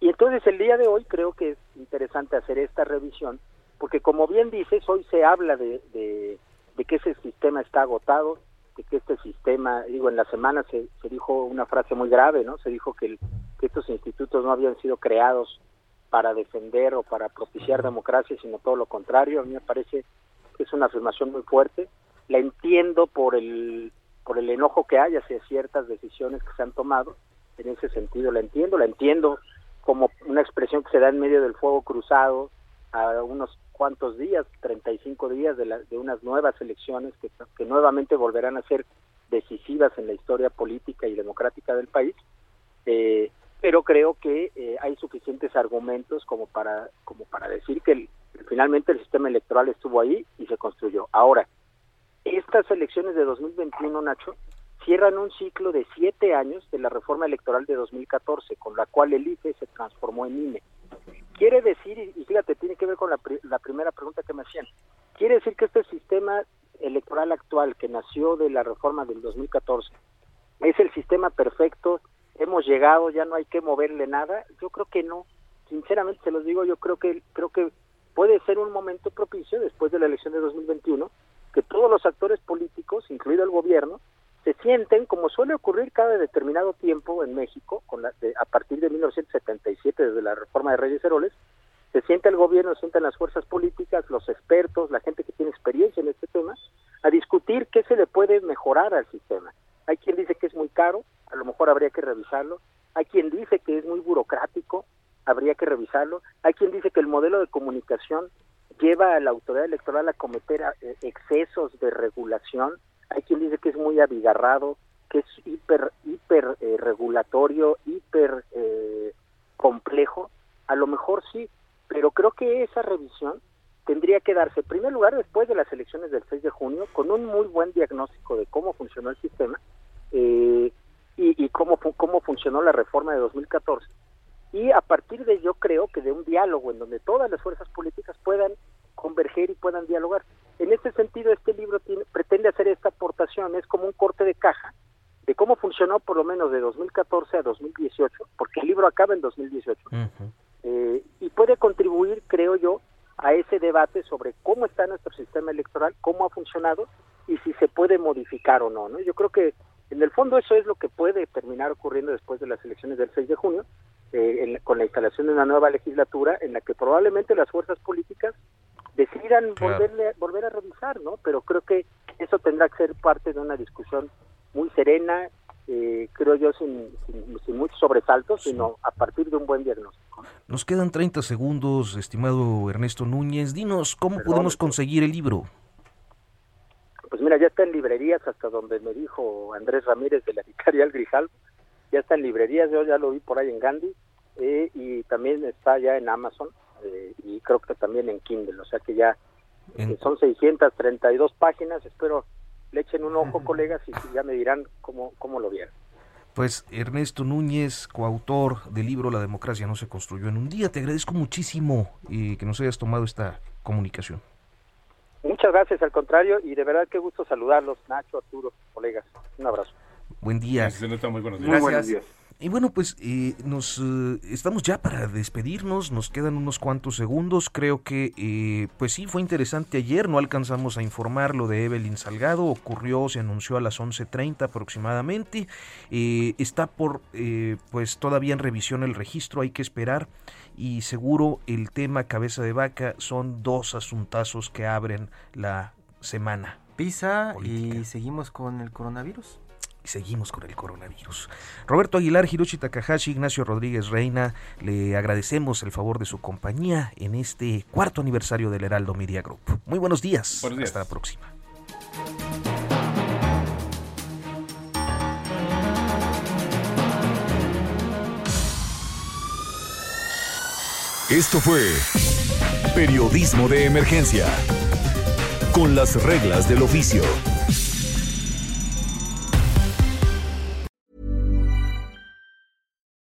Y entonces el día de hoy creo que es interesante hacer esta revisión, porque como bien dices, hoy se habla de, de que ese sistema está agotado, de que este sistema, digo, en la semana se, se dijo una frase muy grave, ¿no? Se dijo que, que estos institutos no habían sido creados para defender o para propiciar democracia, sino todo lo contrario. A mí me parece que es una afirmación muy fuerte. La entiendo por el por el enojo que hay hacia ciertas decisiones que se han tomado. En ese sentido la entiendo, la entiendo como una expresión que se da en medio del fuego cruzado a unos cuantos días, 35 días de, la, de unas nuevas elecciones que, que nuevamente volverán a ser decisivas en la historia política y democrática del país, eh, pero creo que eh, hay suficientes argumentos como para como para decir que el, finalmente el sistema electoral estuvo ahí y se construyó. Ahora, estas elecciones de 2021, Nacho, cierran un ciclo de siete años de la reforma electoral de 2014, con la cual el IFE se transformó en INE. Quiere decir, y fíjate, tiene que ver con la, la primera pregunta que me hacían, quiere decir que este sistema electoral actual que nació de la reforma del 2014 es el sistema perfecto, hemos llegado, ya no hay que moverle nada, yo creo que no, sinceramente se los digo, yo creo que creo que puede ser un momento propicio después de la elección de 2021 que todos los actores políticos, incluido el gobierno, se sienten, como suele ocurrir cada determinado tiempo en México, con la, a partir de 1977, desde la reforma de Reyes Heroles, se siente el gobierno, se sientan las fuerzas políticas, los expertos, la gente que tiene experiencia en este tema, a discutir qué se le puede mejorar al sistema. Hay quien dice que es muy caro, a lo mejor habría que revisarlo. Hay quien dice que es muy burocrático, habría que revisarlo. Hay quien dice que el modelo de comunicación lleva a la autoridad electoral a cometer eh, excesos de regulación hay quien dice que es muy abigarrado, que es hiper, hiper eh, regulatorio, hiper eh, complejo. A lo mejor sí, pero creo que esa revisión tendría que darse, en primer lugar, después de las elecciones del 6 de junio, con un muy buen diagnóstico de cómo funcionó el sistema eh, y, y cómo, cómo funcionó la reforma de 2014. Y a partir de yo creo que de un diálogo en donde todas las fuerzas políticas puedan converger y puedan dialogar. En este sentido, este libro tiene, pretende hacer esta aportación, es como un corte de caja de cómo funcionó por lo menos de 2014 a 2018, porque el libro acaba en 2018, eh, y puede contribuir, creo yo, a ese debate sobre cómo está nuestro sistema electoral, cómo ha funcionado y si se puede modificar o no. ¿no? Yo creo que en el fondo eso es lo que puede terminar ocurriendo después de las elecciones del 6 de junio, eh, con la instalación de una nueva legislatura en la que probablemente las fuerzas políticas decidan volverle, volver a revisar, ¿no? Pero creo que eso tendrá que ser parte de una discusión muy serena, eh, creo yo, sin, sin, muchos sobresaltos, sino a partir de un buen diagnóstico. Nos quedan 30 segundos, estimado Ernesto Núñez. Dinos, ¿cómo podemos conseguir el libro? Pues mira, ya está en librerías, hasta donde me dijo Andrés Ramírez de la Vicarial Grijal. Ya está en librerías, yo ya lo vi por ahí en Gandhi. Eh, y también está ya en Amazon eh, y creo que también en Kindle, o sea que ya eh, son 632 páginas, espero le echen un ojo colegas y ya me dirán cómo, cómo lo vieron. Pues Ernesto Núñez, coautor del libro La democracia no se construyó en un día, te agradezco muchísimo y que nos hayas tomado esta comunicación. Muchas gracias, al contrario, y de verdad qué gusto saludarlos, Nacho, Arturo, colegas. Un abrazo. Buen día. muy buenos días. Muy buenos días. Y bueno, pues eh, nos eh, estamos ya para despedirnos, nos quedan unos cuantos segundos. Creo que, eh, pues sí, fue interesante ayer, no alcanzamos a informar lo de Evelyn Salgado, ocurrió, se anunció a las 11.30 aproximadamente. está por, pues todavía en revisión el registro, hay que esperar. Y seguro el tema cabeza de vaca son dos asuntazos que abren la semana. Pisa y seguimos con el coronavirus seguimos con el coronavirus. Roberto Aguilar, Hiroshi Takahashi, Ignacio Rodríguez Reina, le agradecemos el favor de su compañía en este cuarto aniversario del Heraldo Media Group. Muy buenos días. Hasta la próxima. Esto fue Periodismo de Emergencia, con las reglas del oficio.